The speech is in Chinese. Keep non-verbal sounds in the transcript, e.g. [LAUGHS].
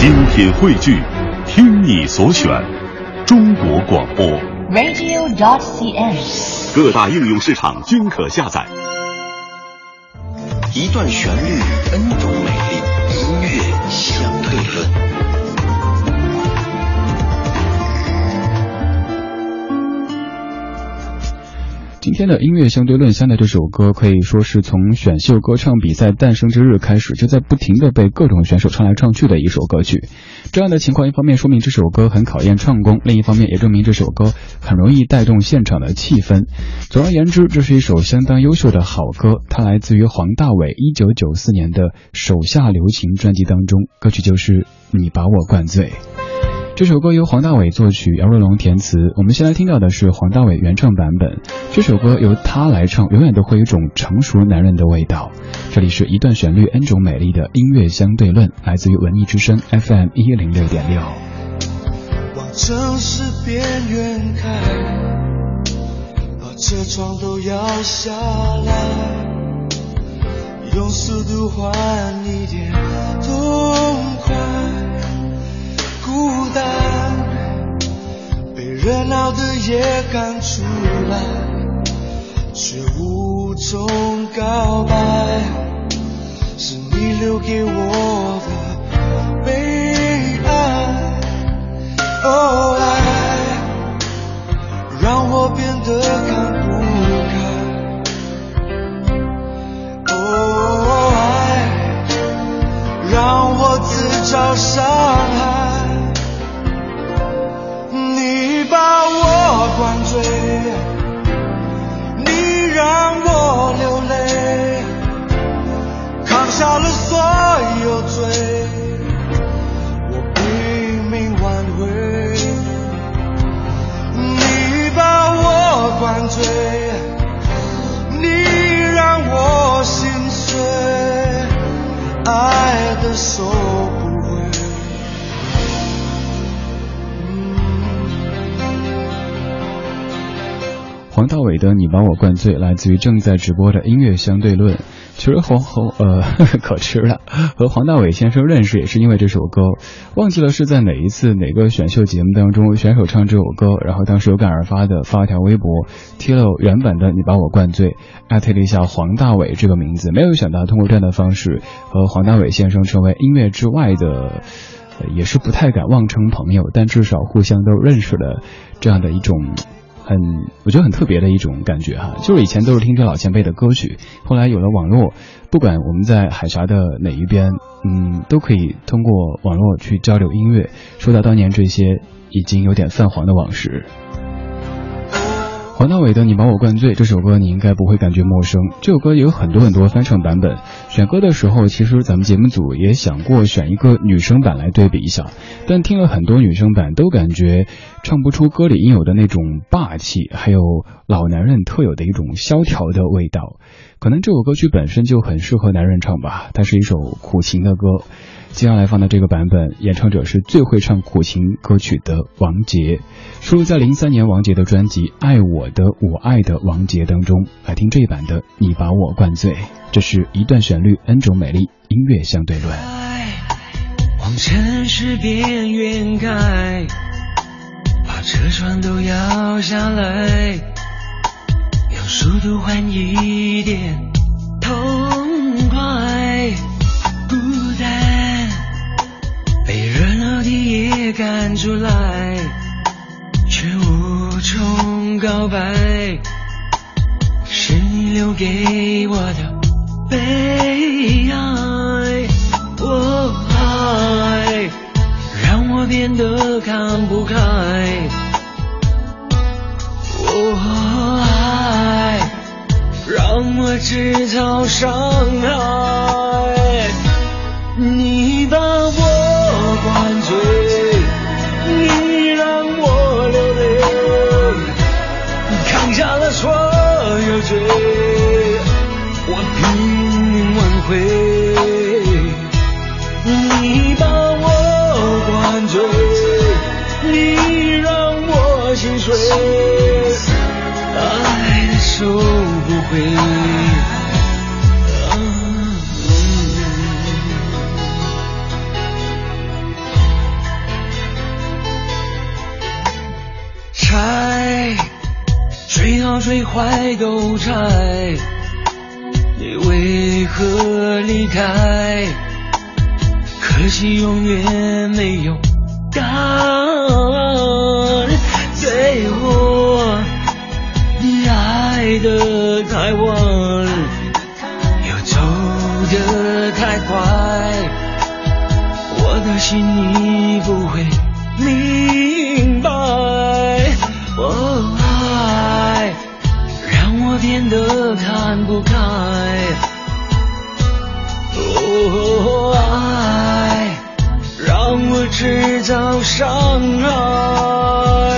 精品汇聚，听你所选，中国广播。radio.dot.cn，。各大应用市场均可下载。一段旋律，N 种美丽，音乐相对论。天的音乐相对论下的这首歌，可以说是从选秀歌唱比赛诞生之日开始，就在不停的被各种选手唱来唱去的一首歌曲。这样的情况，一方面说明这首歌很考验唱功，另一方面也证明这首歌很容易带动现场的气氛。总而言之，这是一首相当优秀的好歌，它来自于黄大炜一九九四年的《手下留情》专辑当中，歌曲就是《你把我灌醉》。这首歌由黄大炜作曲，姚若龙填词。我们先来听到的是黄大炜原唱版本。这首歌由他来唱，永远都会有一种成熟男人的味道。这里是一段旋律，N 种美丽的音乐相对论，来自于文艺之声 FM 一零六点六。往城市边缘开，把车窗都摇下来，用速度换一点痛快。单被热闹的夜赶出来，却无从告白，是你留给我的悲哀。哦，所有罪，我拼命挽回。你把我灌醉，你让我心碎，爱的收不回。黄大炜的《你把我灌醉》来自于正在直播的音乐相对论。其实黄和呃 [LAUGHS] 可吃了，和黄大炜先生认识也是因为这首歌，忘记了是在哪一次哪个选秀节目当中选手唱这首歌，然后当时有感而发的发了条微博，贴了原版的《你把我灌醉》，艾特了一下黄大炜这个名字，没有想到通过这样的方式和黄大炜先生成为音乐之外的。也是不太敢妄称朋友，但至少互相都认识了，这样的一种很我觉得很特别的一种感觉哈。就是以前都是听着老前辈的歌曲，后来有了网络，不管我们在海峡的哪一边，嗯，都可以通过网络去交流音乐。说到当年这些已经有点泛黄的往事。黄大炜的《你把我灌醉》这首歌，你应该不会感觉陌生。这首歌有很多很多翻唱版本。选歌的时候，其实咱们节目组也想过选一个女生版来对比一下，但听了很多女生版，都感觉唱不出歌里应有的那种霸气，还有老男人特有的一种萧条的味道。可能这首歌曲本身就很适合男人唱吧，它是一首苦情的歌。接下来放的这个版本，演唱者是最会唱苦情歌曲的王杰，收录在零三年王杰的专辑《爱我的我爱的王杰》当中。来听这一版的《你把我灌醉》，这是一段旋律，N 种美丽，音乐相对论。往城市边缘开，把车窗都摇下来，速度换一点头伤害。你把我灌醉，你让我流泪，扛下了所有罪，我拼命挽回。你把我灌醉，你让我心碎，爱的收不回。水坏都拆，你为何离开？可惜永远没有答案。对我，你爱的太晚，又走得太快，我的心你不会明白。哦，真的看不开。哦，爱让我制造伤害。